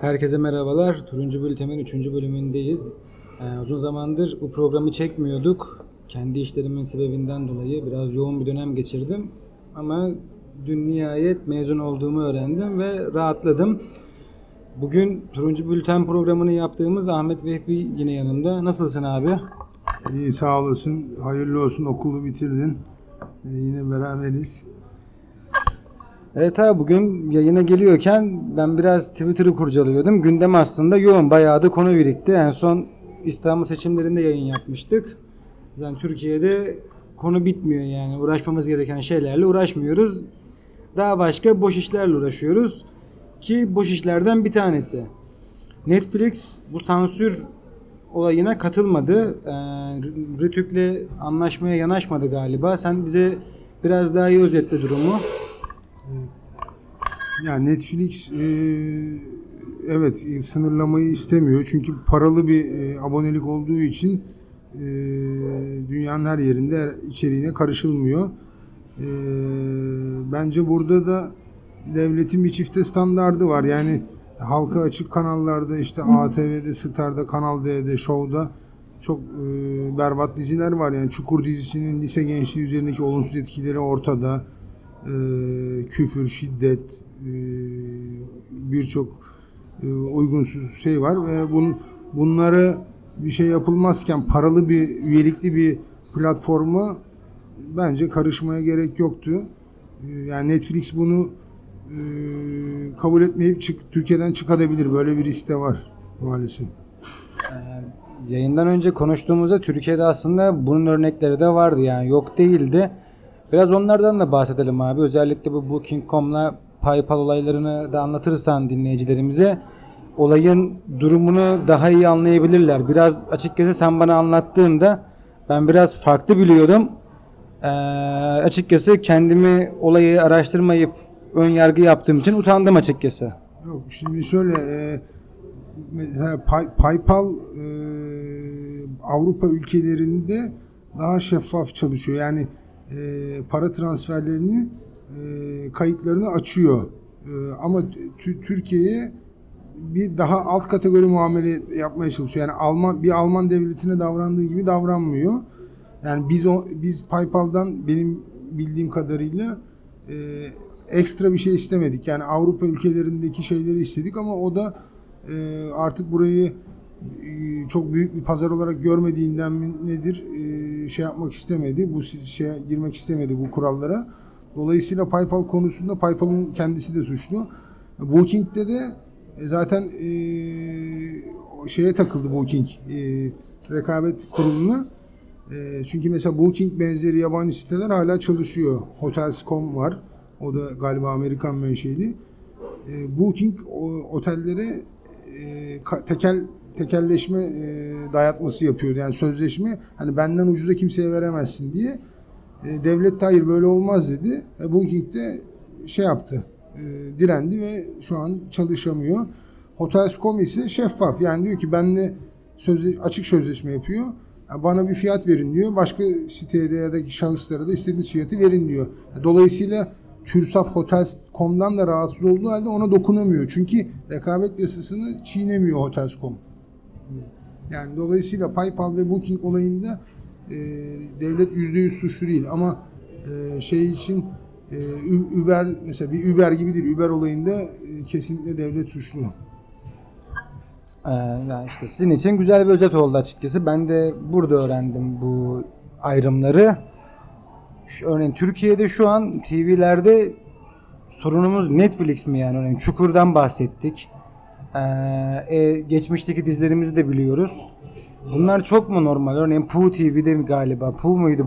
Herkese merhabalar. Turuncu Bülten'in 3. bölümündeyiz. Ee, uzun zamandır bu programı çekmiyorduk. Kendi işlerimin sebebinden dolayı biraz yoğun bir dönem geçirdim. Ama dün nihayet mezun olduğumu öğrendim ve rahatladım. Bugün Turuncu Bülten programını yaptığımız Ahmet Vehbi yine yanımda. Nasılsın abi? İyi sağ olasın. Hayırlı olsun okulu bitirdin. Ee, yine beraberiz. Evet abi bugün yayına geliyorken ben biraz Twitter'ı kurcalıyordum. Gündem aslında yoğun. Bayağı da konu birikti. En son İstanbul seçimlerinde yayın yapmıştık. Yani Türkiye'de konu bitmiyor yani. Uğraşmamız gereken şeylerle uğraşmıyoruz. Daha başka boş işlerle uğraşıyoruz. Ki boş işlerden bir tanesi. Netflix bu sansür olayına katılmadı. Ee, Rütük'le anlaşmaya yanaşmadı galiba. Sen bize biraz daha iyi özetle durumu. Yani Netflix e, evet e, sınırlamayı istemiyor. Çünkü paralı bir e, abonelik olduğu için e, dünyanın her yerinde içeriğine karışılmıyor. E, bence burada da devletin bir çifte standardı var. Yani halka açık kanallarda işte ATV'de, Star'da, Kanal D'de, Show'da çok e, berbat diziler var. Yani Çukur dizisinin lise gençliği üzerindeki olumsuz etkileri ortada. E, küfür, şiddet, e, birçok e, uygunsuz şey var ve bun, bunları bir şey yapılmazken paralı bir üyelikli bir platforma bence karışmaya gerek yoktu. E, yani Netflix bunu e, kabul etmeyip çık, Türkiye'den çıkabilir. Böyle bir risk de var maalesef. Ee, yayından önce konuştuğumuzda Türkiye'de aslında bunun örnekleri de vardı yani yok değildi. Biraz onlardan da bahsedelim abi. Özellikle bu Booking.com'la PayPal olaylarını da anlatırsan dinleyicilerimize olayın durumunu daha iyi anlayabilirler. Biraz açıkçası sen bana anlattığında ben biraz farklı biliyordum. Ee, açıkçası kendimi olayı araştırmayıp ön yargı yaptığım için utandım açıkçası. Yok şimdi şöyle e, mesela Pay- PayPal e, Avrupa ülkelerinde daha şeffaf çalışıyor. Yani e, para transferlerini e, kayıtlarını açıyor. E, ama tü- Türkiye'ye bir daha alt kategori muamele yapmaya çalışıyor. Yani Alman bir Alman devletine davrandığı gibi davranmıyor. Yani biz o biz PayPal'dan benim bildiğim kadarıyla e, ekstra bir şey istemedik. Yani Avrupa ülkelerindeki şeyleri istedik ama o da e, artık burayı çok büyük bir pazar olarak görmediğinden nedir e, şey yapmak istemedi. Bu şeye girmek istemedi bu kurallara. Dolayısıyla PayPal konusunda PayPal'ın kendisi de suçlu. Booking'de de e, zaten e, o şeye takıldı Booking rekabet kuruluna. Çünkü mesela Booking benzeri yabancı siteler hala çalışıyor. Hotels.com var. O da galiba Amerikan menşeli. Booking otellere e, tekel tekelleşme e, dayatması yapıyordu. Yani sözleşme hani benden ucuza kimseye veremezsin diye. E, devlet de hayır böyle olmaz dedi. E, Booking de şey yaptı. e, direndi ve şu an çalışamıyor. Hotels.com ise şeffaf. Yani diyor ki benle sözle, açık sözleşme yapıyor. Ya Bana bir fiyat verin diyor. Başka siteye ya da şahıslara da istediğiniz fiyatı verin diyor. Dolayısıyla TÜRSAP Hotels.com'dan da rahatsız olduğu halde ona dokunamıyor. Çünkü rekabet yasasını çiğnemiyor Hotels.com. Yani dolayısıyla PayPal ve Booking olayında e, devlet %100 suçlu değil ama e, şey için e, Uber mesela bir Uber gibi değil. Uber olayında e, kesinlikle devlet suçlu. Ee, işte sizin için güzel bir özet oldu açıkçası. Ben de burada öğrendim bu ayrımları. Şu, örneğin Türkiye'de şu an TV'lerde sorunumuz Netflix mi yani? Örneğin Çukur'dan bahsettik. Ee, e, geçmişteki dizilerimizi de biliyoruz. Bunlar çok mu normal? Örneğin Pooh TV'de mi galiba? Pooh muydu?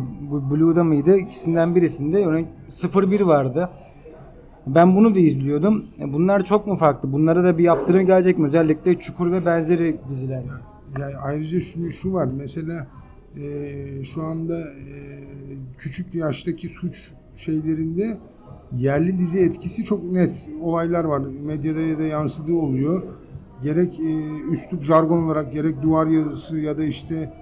Blue'da mıydı? İkisinden birisinde örneğin 01 vardı. Ben bunu da izliyordum. E, Bunlar çok mu farklı? Bunlara da bir yaptırım gelecek mi? Özellikle Çukur ve benzeri diziler. Yani ayrıca şu, şu var mesela e, şu anda e, küçük yaştaki suç şeylerinde yerli dizi etkisi çok net olaylar var. Medyada ya da yansıdığı oluyor. Gerek e, üslup jargon olarak gerek duvar yazısı ya da işte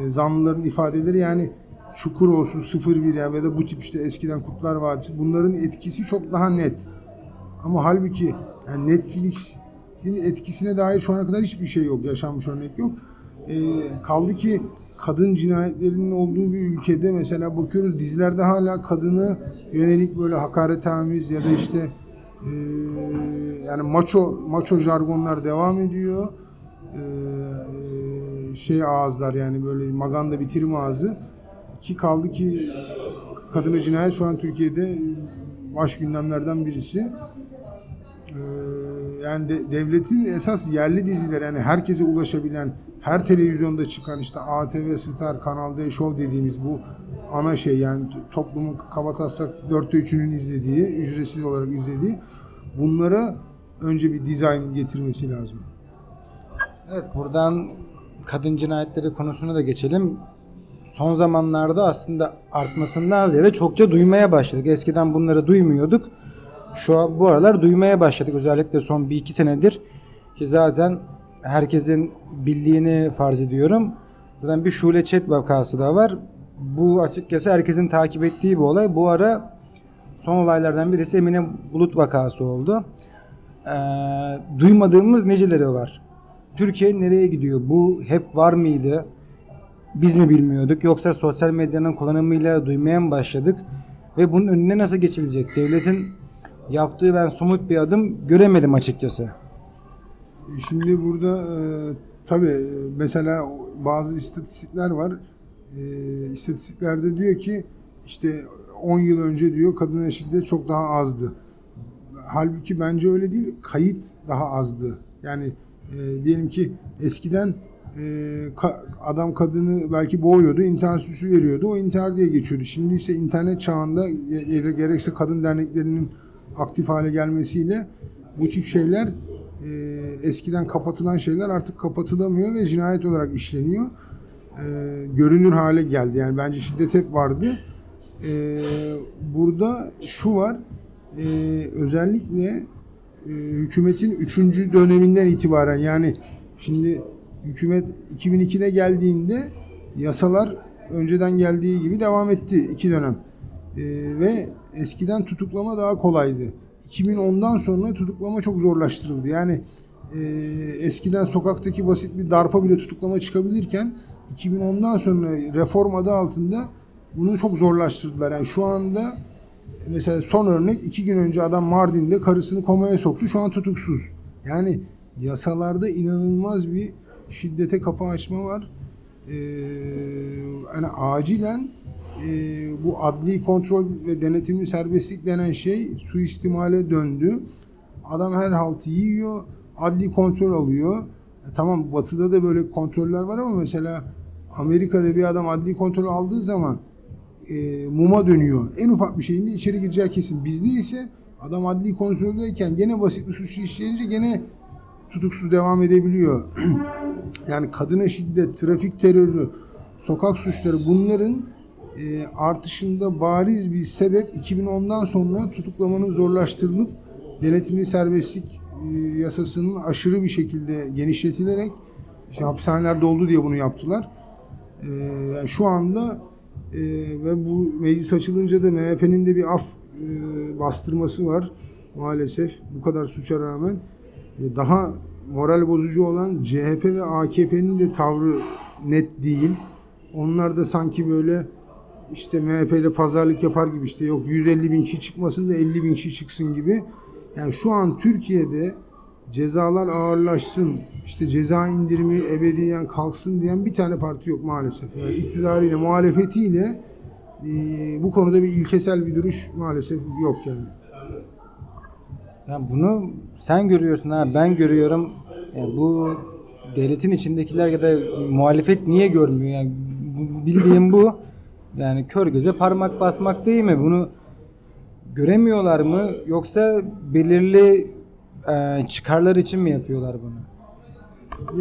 e, zanlıların ifadeleri yani Çukur olsun 01 yani ya da bu tip işte eskiden Kutlar Vadisi bunların etkisi çok daha net. Ama halbuki yani Netflix etkisine dair şu ana kadar hiçbir şey yok, yaşanmış örnek yok. Ee, kaldı ki kadın cinayetlerinin olduğu bir ülkede mesela bakıyoruz dizilerde hala kadını yönelik böyle hakaretamiz ya da işte e, yani maço maço jargonlar devam ediyor. Ee, şey ağızlar yani böyle maganda bitirim ağzı ki kaldı ki kadına cinayet şu an Türkiye'de baş gündemlerden birisi. Ee, yani de- devletin esas yerli diziler yani herkese ulaşabilen, her televizyonda çıkan işte ATV, Star, Kanal D, Show dediğimiz bu ana şey yani toplumun kabataslak dörtte üçünün izlediği, ücretsiz olarak izlediği bunlara önce bir dizayn getirmesi lazım. Evet buradan kadın cinayetleri konusuna da geçelim. Son zamanlarda aslında artmasından ziyade çokça duymaya başladık. Eskiden bunları duymuyorduk. Şu an bu aralar duymaya başladık. Özellikle son bir iki senedir ki zaten herkesin bildiğini farz ediyorum. Zaten bir Şule Çet vakası da var. Bu açıkçası herkesin takip ettiği bir olay. Bu ara son olaylardan birisi Emine Bulut vakası oldu. Ee, duymadığımız neceleri var? Türkiye nereye gidiyor? Bu hep var mıydı? Biz mi bilmiyorduk? Yoksa sosyal medyanın kullanımıyla duymaya mı başladık? Ve bunun önüne nasıl geçilecek? Devletin yaptığı ben somut bir adım göremedim açıkçası. Şimdi burada e, tabii e, mesela bazı istatistikler var. E, istatistiklerde diyor ki işte 10 yıl önce diyor kadına şiddet çok daha azdı. Halbuki bence öyle değil. Kayıt daha azdı. Yani e, diyelim ki eskiden e, ka- adam kadını belki boğuyordu, intihar süsü veriyordu. O intihar diye geçiyordu. Şimdi ise internet çağında ge- gerekse kadın derneklerinin aktif hale gelmesiyle bu tip şeyler e, eskiden kapatılan şeyler artık kapatılamıyor ve cinayet olarak işleniyor. E, görünür hale geldi. Yani bence şiddet hep vardı. E, burada şu var. e, özellikle e, hükümetin 3. döneminden itibaren yani şimdi hükümet 2002'de geldiğinde yasalar önceden geldiği gibi devam etti iki dönem. E, ve eskiden tutuklama daha kolaydı. 2010'dan sonra tutuklama çok zorlaştırıldı. Yani e, eskiden sokaktaki basit bir darpa bile tutuklama çıkabilirken 2010'dan sonra reform adı altında bunu çok zorlaştırdılar. Yani şu anda mesela son örnek iki gün önce adam Mardin'de karısını komaya soktu. Şu an tutuksuz. Yani yasalarda inanılmaz bir şiddete kapı açma var. Ee, yani acilen e, bu adli kontrol ve denetimli serbestlik denen şey suistimale döndü. Adam her haltı yiyor, adli kontrol alıyor. E, tamam batıda da böyle kontroller var ama mesela Amerika'da bir adam adli kontrol aldığı zaman e, muma dönüyor. En ufak bir şeyinde içeri gireceği kesin. Bizde ise adam adli kontroldeyken gene basit bir suç işleyince gene tutuksuz devam edebiliyor. yani kadına şiddet, trafik terörü, sokak suçları bunların e, artışında bariz bir sebep 2010'dan sonra tutuklamanın zorlaştırılıp denetimli serbestlik e, yasasının aşırı bir şekilde genişletilerek işte hapishaneler doldu diye bunu yaptılar. E, yani şu anda e, ve bu meclis açılınca da MHP'nin de bir af e, bastırması var maalesef bu kadar suça rağmen ve daha moral bozucu olan CHP ve AKP'nin de tavrı net değil. Onlar da sanki böyle işte MHP ile pazarlık yapar gibi işte yok 150 bin kişi çıkmasın da 50 bin kişi çıksın gibi. Yani şu an Türkiye'de cezalar ağırlaşsın, işte ceza indirimi ebediyen kalksın diyen bir tane parti yok maalesef. Yani iktidarıyla, muhalefetiyle e, bu konuda bir ilkesel bir duruş maalesef yok yani. Yani bunu sen görüyorsun ha ben görüyorum. Yani bu devletin içindekiler ya da muhalefet niye görmüyor? Yani bildiğim bu. Yani kör göze parmak basmak değil mi? Bunu göremiyorlar mı? Yoksa belirli e, çıkarlar için mi yapıyorlar bunu?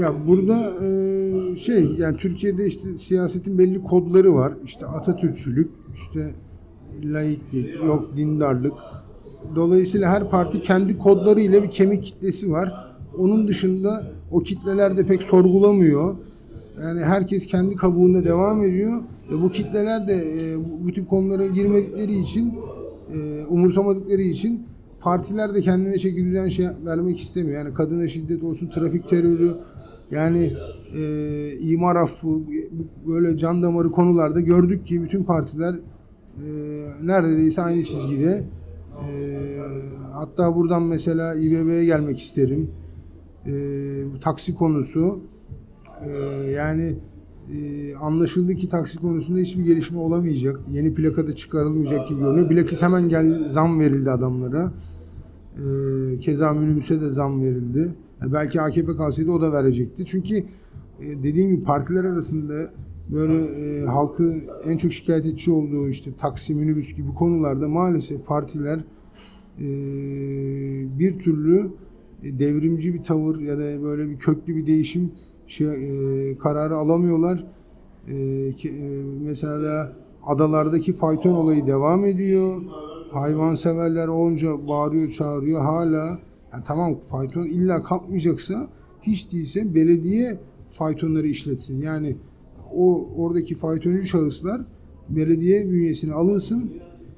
Ya burada e, şey yani Türkiye'de işte siyasetin belli kodları var. İşte Atatürkçülük, işte laiklik, yok dindarlık. Dolayısıyla her parti kendi kodlarıyla bir kemik kitlesi var. Onun dışında o kitleler de pek sorgulamıyor. Yani herkes kendi kabuğunda devam ediyor. Ve bu kitleler de e, bu tip konulara girmedikleri için, e, umursamadıkları için partiler de kendine çeki düzen şey vermek istemiyor. Yani kadına şiddet olsun, trafik terörü, yani e, imar affı, böyle can damarı konularda gördük ki bütün partiler e, neredeyse aynı çizgide. E, hatta buradan mesela İBB'ye gelmek isterim. E, taksi konusu. E, yani e, anlaşıldı ki taksi konusunda hiçbir gelişme olamayacak. Yeni plaka da çıkarılmayacak gibi görünüyor. Bilakis hemen gel, zam verildi adamlara. E, keza minibüse de zam verildi. Belki AKP kalsaydı o da verecekti. Çünkü e, dediğim gibi partiler arasında böyle e, halkı en çok şikayet edici olduğu işte taksi, minibüs gibi konularda maalesef partiler e, bir türlü devrimci bir tavır ya da böyle bir köklü bir değişim şey, e, kararı alamıyorlar. E, ki, e, mesela adalardaki fayton olayı devam ediyor. Hayvanseverler onca bağırıyor, çağırıyor hala. Yani tamam fayton illa kalkmayacaksa hiç değilse belediye faytonları işletsin. Yani o oradaki faytoncu şahıslar belediye bünyesine alınsın.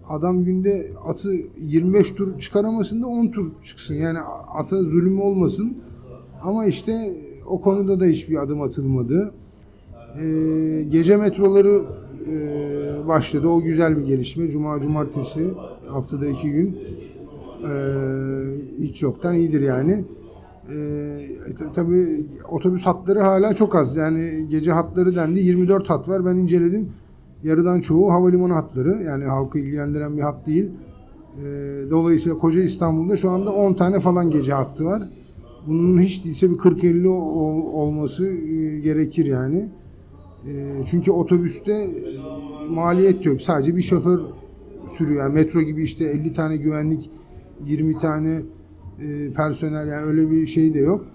Adam günde atı 25 tur çıkaramasın da 10 tur çıksın. Yani ata zulüm olmasın. Ama işte o konuda da hiçbir adım atılmadı. Ee, gece metroları e, başladı. O güzel bir gelişme. Cuma, cumartesi haftada iki gün. Ee, hiç yoktan iyidir yani. Ee, tabii otobüs hatları hala çok az. Yani gece hatları dendi. 24 hat var. Ben inceledim. Yarıdan çoğu havalimanı hatları. Yani halkı ilgilendiren bir hat değil. Ee, dolayısıyla koca İstanbul'da şu anda 10 tane falan gece hattı var. Bunun hiç değilse bir 40-50 olması e, gerekir yani. E, çünkü otobüste maliyet yok. Sadece bir şoför sürüyor. Yani metro gibi işte 50 tane güvenlik, 20 tane e, personel yani öyle bir şey de yok.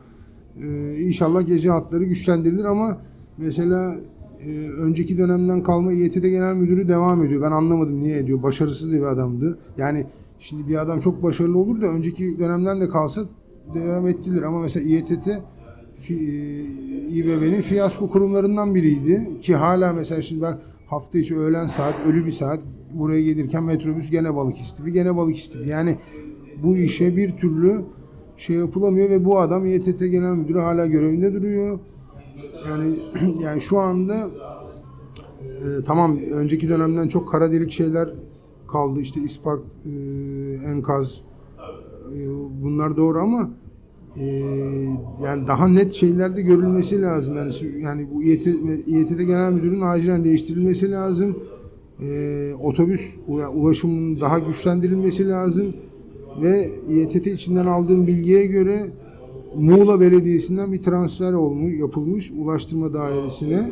İnşallah gece hatları güçlendirilir ama mesela önceki dönemden kalma İETT Genel Müdürü devam ediyor. Ben anlamadım niye ediyor. Başarısız bir adamdı. Yani şimdi bir adam çok başarılı olur da önceki dönemden de kalsa devam ettiler ama mesela İETT İBB'nin fiyasko kurumlarından biriydi ki hala mesela şimdi ben hafta içi öğlen saat ölü bir saat buraya gelirken metrobüs gene balık istifi gene balık istifi yani bu işe bir türlü şey yapılamıyor ve bu adam İETT Genel Müdürü hala görevinde duruyor. Yani yani şu anda e, tamam önceki dönemden çok kara delik şeyler kaldı. İşte İspark, e, enkaz e, bunlar doğru ama e, yani daha net şeylerde görülmesi lazım. Yani yani bu İET, İETT Genel Müdürü'nün acilen değiştirilmesi lazım. E, otobüs ulaşımının daha güçlendirilmesi lazım ve İETT içinden aldığım bilgiye göre Muğla Belediyesi'nden bir transfer olmuş, yapılmış Ulaştırma Dairesi'ne.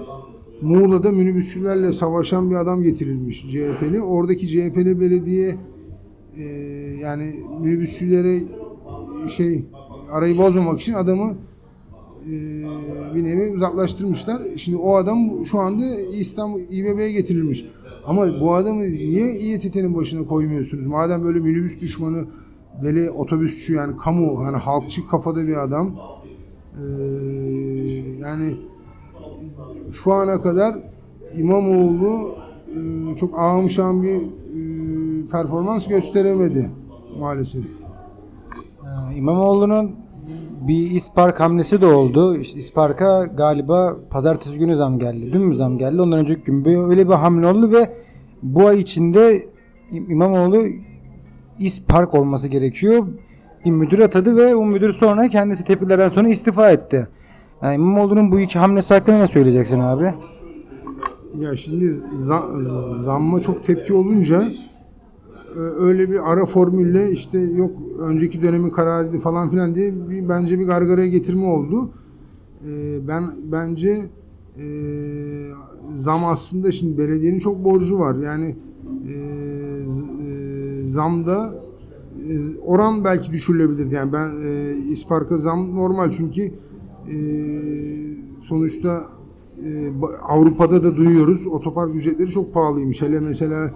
Muğla'da minibüsçülerle savaşan bir adam getirilmiş CHP'li. Oradaki CHP'li belediye e, yani minibüsçülere şey arayı bozmamak için adamı e, bir nevi uzaklaştırmışlar. Şimdi o adam şu anda İstanbul İBB'ye getirilmiş. Ama bu adamı niye İETT'nin başına koymuyorsunuz? Madem böyle minibüs düşmanı, böyle otobüsçü yani kamu, hani halkçı kafada bir adam. Ee, yani şu ana kadar İmamoğlu e, çok ağımşan bir e, performans gösteremedi maalesef. İmamoğlu'nun bir İspark hamlesi de oldu. İşte İspark'a galiba pazartesi günü zam geldi. Dün mü zam geldi? Ondan önceki gün bir öyle bir hamle oldu ve bu ay içinde İmamoğlu İspark olması gerekiyor. Bir müdür atadı ve o müdür sonra kendisi tepkilerden sonra istifa etti. Yani İmamoğlu'nun bu iki hamlesi hakkında ne söyleyeceksin abi? Ya şimdi za zamma çok tepki olunca öyle bir ara formülle işte yok önceki dönemin kararıydı falan filan diye bir, bence bir gargaraya getirme oldu. Ee, ben bence e, zam aslında şimdi belediyenin çok borcu var. Yani e, e, zamda oran belki düşürülebilir. Yani ben e, zam normal çünkü sonuçta Avrupa'da da duyuyoruz otopark ücretleri çok pahalıymış. Hele mesela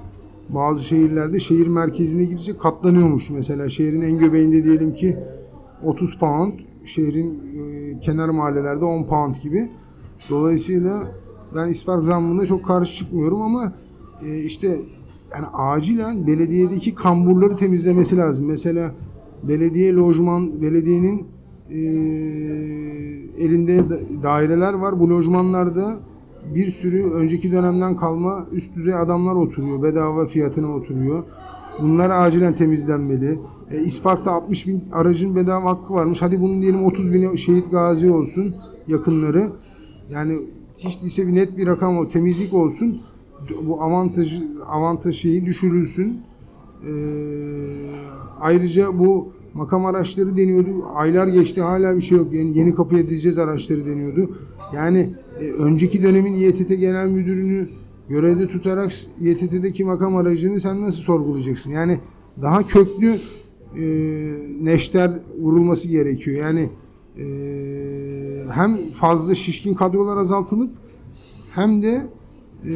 bazı şehirlerde şehir merkezine gidince katlanıyormuş. Mesela şehrin en göbeğinde diyelim ki 30 pound, şehrin e, kenar mahallelerde 10 pound gibi. Dolayısıyla ben ispark zammına çok karşı çıkmıyorum ama e, işte yani acilen belediyedeki kamburları temizlemesi lazım. Mesela belediye lojman, belediyenin e, elinde da- daireler var. Bu lojmanlarda bir sürü önceki dönemden kalma üst düzey adamlar oturuyor. Bedava fiyatına oturuyor. Bunlar acilen temizlenmeli. E, İspark'ta 60 bin aracın bedava hakkı varmış. Hadi bunun diyelim 30 bini şehit gazi olsun yakınları. Yani hiç değilse bir net bir rakam o temizlik olsun. Bu avantajı avantaj şeyi düşürülsün. Ee, ayrıca bu makam araçları deniyordu. Aylar geçti hala bir şey yok. Yani yeni kapıya dizeceğiz araçları deniyordu. Yani e, önceki dönemin İETT Genel Müdürünü görevde tutarak İETT'deki makam aracını sen nasıl sorgulayacaksın? Yani daha köklü e, neşter vurulması gerekiyor. Yani e, hem fazla şişkin kadrolar azaltılıp hem de e,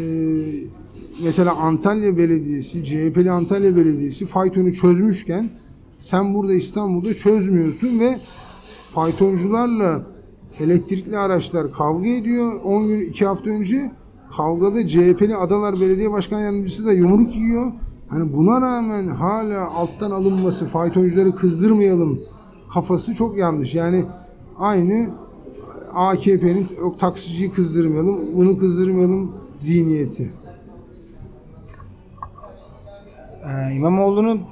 mesela Antalya Belediyesi, CHP'li Antalya Belediyesi faytonu çözmüşken sen burada İstanbul'da çözmüyorsun ve faytoncularla elektrikli araçlar kavga ediyor. 10 gün 2 hafta önce kavgada CHP'li Adalar Belediye Başkan Yardımcısı da yumruk yiyor. Hani buna rağmen hala alttan alınması, faytoncuları kızdırmayalım kafası çok yanlış. Yani aynı AKP'nin o taksiciyi kızdırmayalım, bunu kızdırmayalım zihniyeti. Ee, İmamoğlu'nun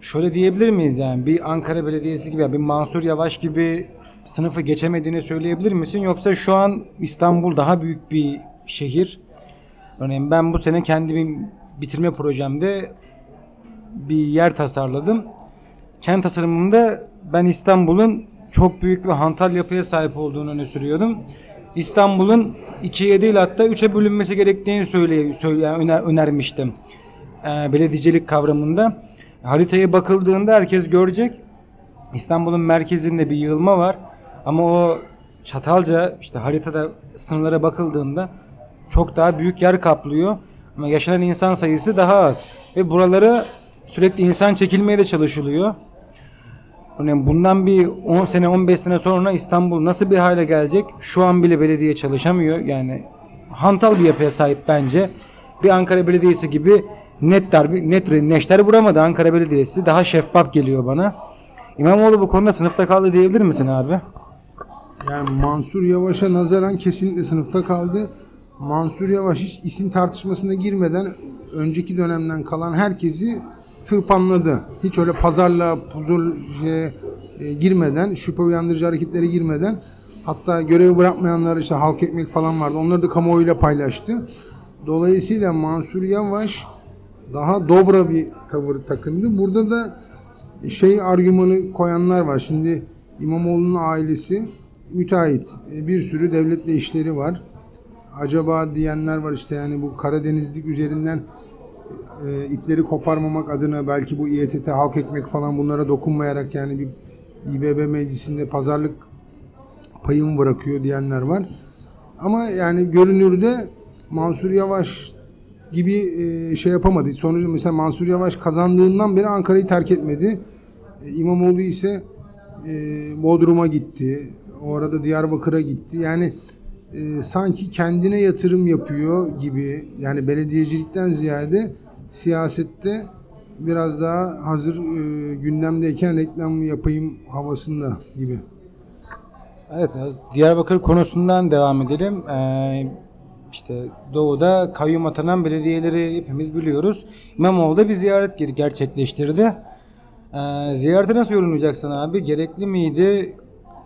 şöyle diyebilir miyiz yani bir Ankara Belediyesi gibi bir Mansur Yavaş gibi sınıfı geçemediğini söyleyebilir misin yoksa şu an İstanbul daha büyük bir şehir. Örneğin ben bu sene kendi bitirme projemde bir yer tasarladım. Kent tasarımında ben İstanbul'un çok büyük bir hantal yapıya sahip olduğunu öne sürüyordum. İstanbul'un ikiye değil hatta üçe bölünmesi gerektiğini söyle, söyle öner, önermiştim. Ee, belediyecilik kavramında. Haritaya bakıldığında herkes görecek. İstanbul'un merkezinde bir yığılma var. Ama o Çatalca işte haritada sınırlara bakıldığında çok daha büyük yer kaplıyor. Ama yaşanan insan sayısı daha az. Ve buralara sürekli insan çekilmeye de çalışılıyor. Örneğin bundan bir 10 sene 15 sene sonra İstanbul nasıl bir hale gelecek? Şu an bile belediye çalışamıyor. Yani hantal bir yapıya sahip bence. Bir Ankara Belediyesi gibi net darbe, net neşter vuramadı Ankara Belediyesi. Daha şeffaf geliyor bana. İmamoğlu bu konuda sınıfta kaldı diyebilir misin abi? Yani Mansur Yavaş'a nazaran kesinlikle sınıfta kaldı. Mansur Yavaş hiç isim tartışmasına girmeden önceki dönemden kalan herkesi tırpanladı. Hiç öyle pazarla puzur şeye, e, girmeden, şüphe uyandırıcı hareketlere girmeden hatta görevi bırakmayanlar işte halk ekmek falan vardı. Onları da kamuoyuyla paylaştı. Dolayısıyla Mansur Yavaş daha dobra bir tavır takındı. Burada da şey argümanı koyanlar var. Şimdi İmamoğlu'nun ailesi müteahhit. E, Bir sürü devletle işleri var. Acaba diyenler var işte yani bu Karadenizlik üzerinden e, ipleri koparmamak adına belki bu İETT halk ekmek falan bunlara dokunmayarak yani bir İBB meclisinde pazarlık payımı bırakıyor diyenler var. Ama yani görünürde Mansur Yavaş gibi e, şey yapamadı. Sonuçta mesela Mansur Yavaş kazandığından beri Ankara'yı terk etmedi. E, İmamoğlu ise e, Bodrum'a gitti. O arada Diyarbakır'a gitti. Yani e, sanki kendine yatırım yapıyor gibi. Yani belediyecilikten ziyade siyasette biraz daha hazır e, gündemdeyken reklam yapayım havasında gibi. Evet, Diyarbakır konusundan devam edelim. Ee, işte Doğu'da kayyum atanan belediyeleri hepimiz biliyoruz. İmamoğlu da bir ziyaret ger- gerçekleştirdi. Ee, ziyareti nasıl yorumlayacaksın abi? Gerekli miydi?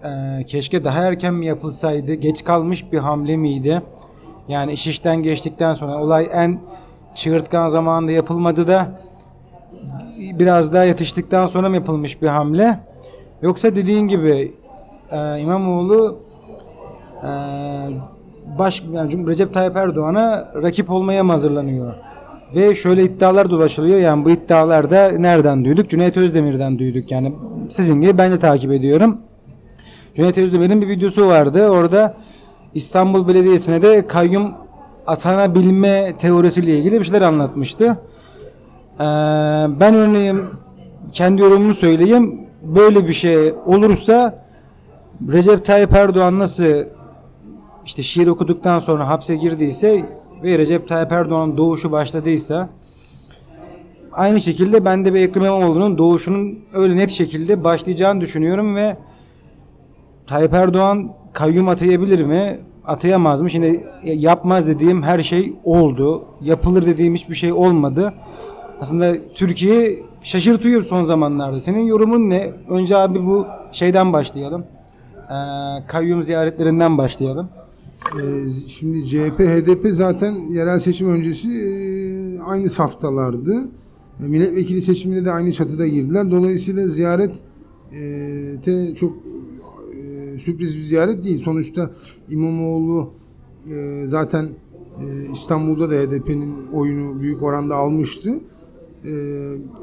Ee, keşke daha erken mi yapılsaydı? Geç kalmış bir hamle miydi? Yani iş işten geçtikten sonra olay en çığırtkan zamanında yapılmadı da biraz daha yatıştıktan sonra mı yapılmış bir hamle? Yoksa dediğin gibi e, İmamoğlu e, baş yani Recep Tayyip Erdoğan'a rakip olmaya mı hazırlanıyor? Ve şöyle iddialar dolaşılıyor. Yani bu iddialar da nereden duyduk? Cüneyt Özdemir'den duyduk. Yani sizin gibi ben de takip ediyorum. Cüneyt Özdemir'in bir videosu vardı. Orada İstanbul Belediyesi'ne de kayyum atanabilme teorisiyle ilgili bir şeyler anlatmıştı. Ee, ben örneğin kendi yorumumu söyleyeyim. Böyle bir şey olursa Recep Tayyip Erdoğan nasıl işte şiir okuduktan sonra hapse girdiyse ve Recep Tayyip Erdoğan'ın doğuşu başladıysa aynı şekilde ben de bir Ekrem İmamoğlu'nun doğuşunun öyle net şekilde başlayacağını düşünüyorum ve Tayyip Erdoğan kayyum atayabilir mi? Atayamaz mı? Şimdi yapmaz dediğim her şey oldu. Yapılır dediğim hiçbir şey olmadı. Aslında Türkiye şaşırtıyor son zamanlarda. Senin yorumun ne? Önce abi bu şeyden başlayalım. Ee, kayyum ziyaretlerinden başlayalım. Ee, Şimdi CHP, HDP zaten yerel seçim öncesi e, aynı saftalardı. E, Milletvekili seçimine de aynı çatıda girdiler. Dolayısıyla ziyaret e, te çok sürpriz bir ziyaret değil. Sonuçta İmamoğlu e, zaten e, İstanbul'da da HDP'nin oyunu büyük oranda almıştı. E,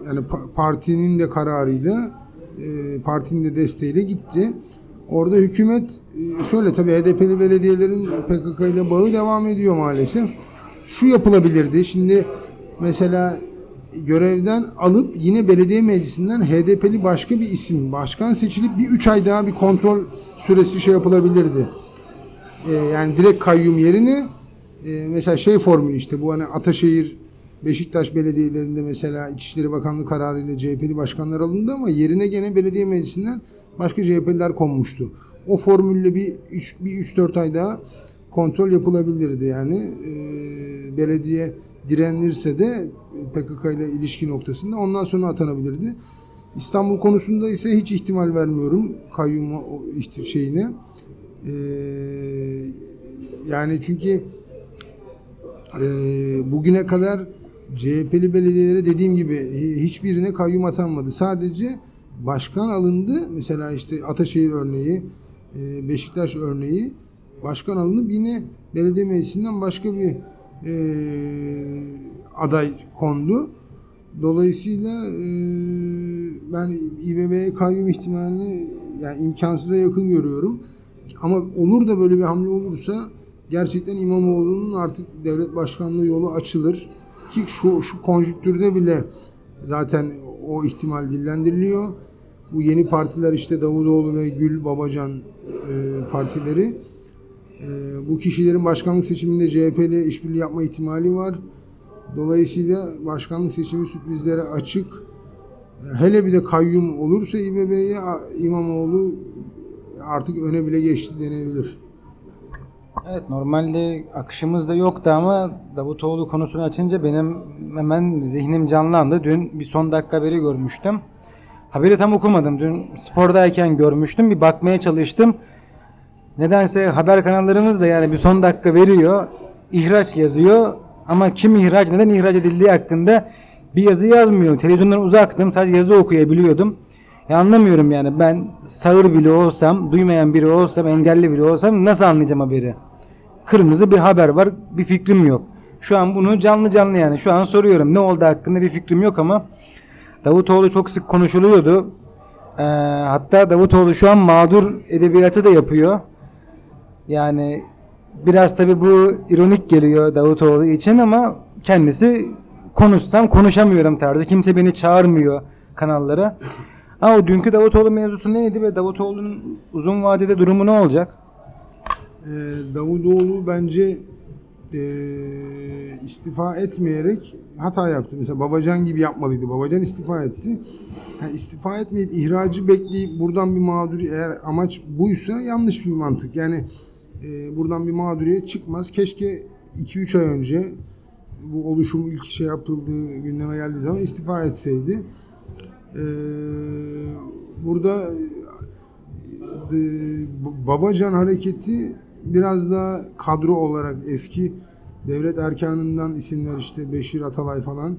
yani pa- partinin de kararıyla e, partinin de desteğiyle gitti. Orada hükümet e, şöyle tabii HDP'li belediyelerin PKK ile bağı devam ediyor maalesef. Şu yapılabilirdi. Şimdi mesela görevden alıp yine belediye meclisinden HDP'li başka bir isim başkan seçilip bir 3 ay daha bir kontrol süresi şey yapılabilirdi. E, yani direkt kayyum yerine e, mesela şey formülü işte bu hani Ataşehir Beşiktaş belediyelerinde mesela İçişleri Bakanlığı kararıyla CHP'li başkanlar alındı ama yerine gene belediye meclisinden başka CHP'liler konmuştu. O formülle bir 3 bir 3-4 ay daha kontrol yapılabilirdi yani. E, belediye direnirse de PKK ile ilişki noktasında ondan sonra atanabilirdi. İstanbul konusunda ise hiç ihtimal vermiyorum kayyum şeyine. E, yani çünkü e, bugüne kadar CHP'li belediyelere dediğim gibi hi- hiçbirine kayyum atanmadı. Sadece başkan alındı. Mesela işte Ataşehir örneği, e, Beşiktaş örneği başkan alınıp yine belediye meclisinden başka bir e, aday kondu. Dolayısıyla e, ben İBB'ye kayyum ihtimalini yani imkansıza yakın görüyorum. Ama olur da böyle bir hamle olursa gerçekten İmamoğlu'nun artık devlet başkanlığı yolu açılır. Ki şu, şu konjüktürde bile zaten o ihtimal dillendiriliyor. Bu yeni partiler işte Davutoğlu ve Gül Babacan e, partileri. E, bu kişilerin başkanlık seçiminde CHP ile işbirliği yapma ihtimali var. Dolayısıyla başkanlık seçimi sürprizlere açık. Hele bir de kayyum olursa İBB'ye İmamoğlu artık öne bile geçti denebilir. Evet normalde akışımızda yoktu ama Davutoğlu konusunu açınca benim hemen zihnim canlandı. Dün bir son dakika haberi görmüştüm. Haberi tam okumadım. Dün spordayken görmüştüm. Bir bakmaya çalıştım. Nedense haber kanallarımız da yani bir son dakika veriyor. İhraç yazıyor. Ama kim ihraç, neden ihraç edildiği hakkında bir yazı yazmıyor. Televizyondan uzaktım. Sadece yazı okuyabiliyordum. Ya anlamıyorum yani ben sağır bile olsam, duymayan biri olsam, engelli biri olsam nasıl anlayacağım haberi? Kırmızı bir haber var, bir fikrim yok. Şu an bunu canlı canlı yani şu an soruyorum. Ne oldu hakkında bir fikrim yok ama Davutoğlu çok sık konuşuluyordu. Ee, hatta Davutoğlu şu an mağdur edebiyatı da yapıyor. Yani biraz tabi bu ironik geliyor Davutoğlu için ama kendisi konuşsam konuşamıyorum tarzı. Kimse beni çağırmıyor kanallara. Ama o dünkü Davutoğlu mevzusu neydi ve Davutoğlu'nun uzun vadede durumu ne olacak? Ee, Davutoğlu bence e, istifa etmeyerek hata yaptı. Mesela Babacan gibi yapmalıydı. Babacan istifa etti. Yani istifa etmeyip ihracı bekleyip buradan bir mağduri eğer amaç buysa yanlış bir mantık. Yani e, buradan bir mağduriyet çıkmaz. Keşke 2-3 ay önce bu oluşum ilk şey yapıldığı gündeme geldiği zaman istifa etseydi. Ee, burada e, Babacan hareketi biraz daha kadro olarak eski devlet erkanından isimler işte Beşir Atalay falan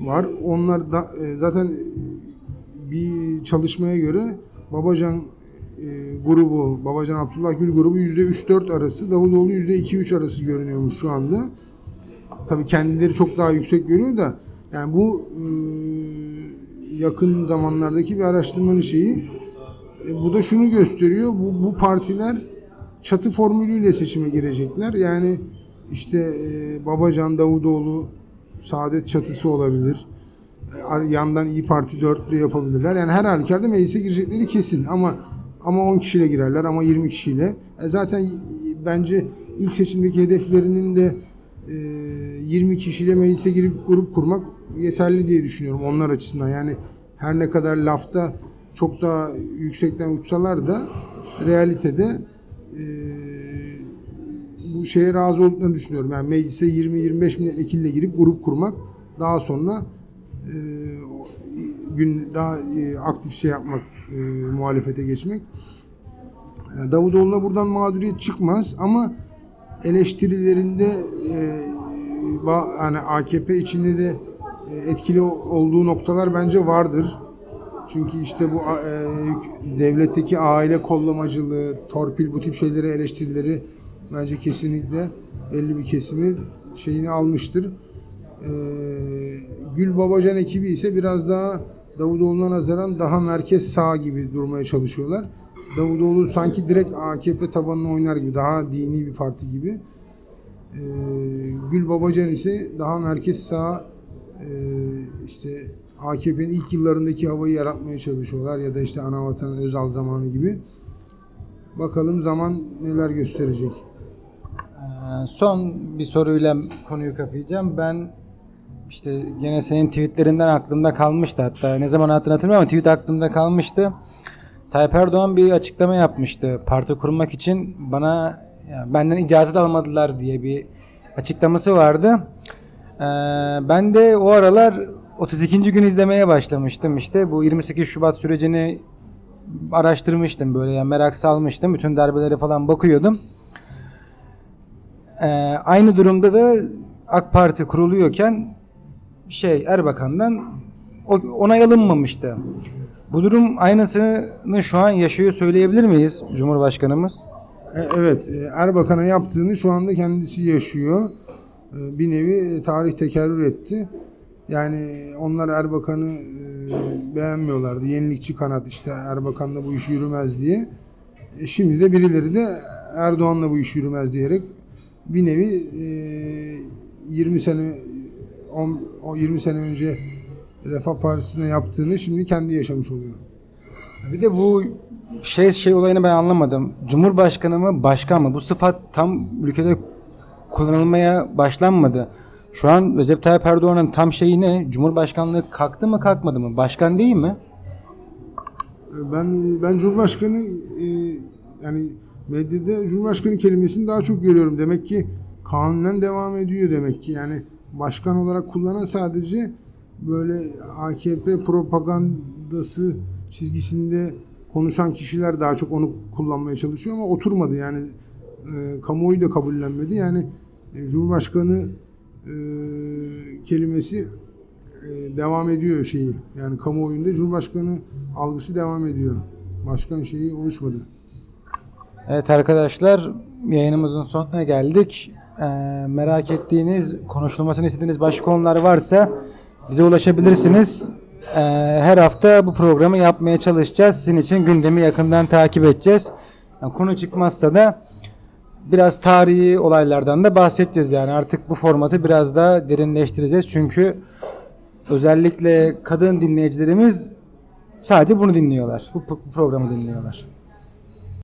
var. Onlar da e, zaten bir çalışmaya göre Babacan e, grubu, Babacan Abdullah Gül grubu %3-4 arası, Davutoğlu %2-3 arası görünüyormuş şu anda. Tabii kendileri çok daha yüksek görüyor da yani bu e, yakın zamanlardaki bir araştırmanın şeyi. E, bu da şunu gösteriyor. Bu, bu partiler çatı formülüyle seçime girecekler. Yani işte e, Babacan, Davutoğlu, Saadet çatısı olabilir. E, yandan İyi Parti dörtlü yapabilirler. Yani her halükarda meclise girecekleri kesin. Ama ama 10 kişiyle girerler ama 20 kişiyle. E, zaten bence ilk seçimdeki hedeflerinin de e, 20 kişiyle meclise girip grup kurmak yeterli diye düşünüyorum onlar açısından. Yani her ne kadar lafta çok daha yüksekten uçsalar da realitede e, bu şeye razı olduklarını düşünüyorum. Yani meclise 20-25 milletvekiliyle girip grup kurmak daha sonra gün daha e, aktif şey yapmak, e, muhalefete geçmek. E, Davutoğlu'na buradan mağduriyet çıkmaz ama eleştirilerinde e, hani AKP içinde de e, etkili olduğu noktalar bence vardır. Çünkü işte bu e, devletteki aile kollamacılığı, torpil bu tip şeyleri eleştirileri bence kesinlikle belli bir kesimi şeyini almıştır. E, Gül Babacan ekibi ise biraz daha Davutoğlu'na nazaran daha merkez sağ gibi durmaya çalışıyorlar. Davutoğlu sanki direkt AKP tabanına oynar gibi, daha dini bir parti gibi. Ee, Gül Babacan ise daha merkez sağ e, işte AKP'nin ilk yıllarındaki havayı yaratmaya çalışıyorlar ya da işte Anavatan Özal zamanı gibi. Bakalım zaman neler gösterecek. Ee, Son bir soruyla konuyu kapayacağım. Ben işte gene senin tweetlerinden aklımda kalmıştı hatta ne zaman hatırlamıyorum ama tweet aklımda kalmıştı. Tayyip Erdoğan bir açıklama yapmıştı. Parti kurmak için bana yani benden icazet almadılar diye bir açıklaması vardı. Ee, ben de o aralar 32. gün izlemeye başlamıştım işte. Bu 28 Şubat sürecini araştırmıştım böyle yani merak salmıştım. Bütün darbeleri falan bakıyordum. Ee, aynı durumda da AK Parti kuruluyorken şey Erbakan'dan onay alınmamıştı. Bu durum aynısını şu an yaşıyor söyleyebilir miyiz Cumhurbaşkanımız? E, Evet, e, Erbakan'a yaptığını şu anda kendisi yaşıyor. E, Bir nevi tarih tekerrür etti. Yani onlar Erbakan'ı beğenmiyorlardı. Yenilikçi kanat işte Erbakan'la bu iş yürümez diye. Şimdi de birileri de Erdoğan'la bu iş yürümez diyerek bir nevi e, 20 sene on- o 20 sene önce Refah Partisi'ne yaptığını şimdi kendi yaşamış oluyor. Bir de bu şey şey olayını ben anlamadım. Cumhurbaşkanı mı başkan mı? Bu sıfat tam ülkede kullanılmaya başlanmadı. Şu an Recep Tayyip Erdoğan'ın tam şeyi ne? Cumhurbaşkanlığı kalktı mı kalkmadı mı? Başkan değil mi? Ben ben Cumhurbaşkanı e, yani medyada Cumhurbaşkanı kelimesini daha çok görüyorum. Demek ki kanunen devam ediyor demek ki. Yani başkan olarak kullanan sadece böyle AKP propagandası çizgisinde konuşan kişiler daha çok onu kullanmaya çalışıyor ama oturmadı. Yani e, kamuoyu da kabullenmedi. Yani e, Cumhurbaşkanı e, kelimesi e, devam ediyor şeyi. Yani kamuoyunda Cumhurbaşkanı algısı devam ediyor. Başkan şeyi oluşmadı. Evet arkadaşlar yayınımızın sonuna geldik. Ee, merak ettiğiniz, konuşulmasını istediğiniz başka konular varsa bize ulaşabilirsiniz. Ee, her hafta bu programı yapmaya çalışacağız. Sizin için gündemi yakından takip edeceğiz. Yani konu çıkmazsa da biraz tarihi olaylardan da bahsedeceğiz. Yani artık bu formatı biraz daha derinleştireceğiz. Çünkü özellikle kadın dinleyicilerimiz sadece bunu dinliyorlar. Bu bu programı dinliyorlar.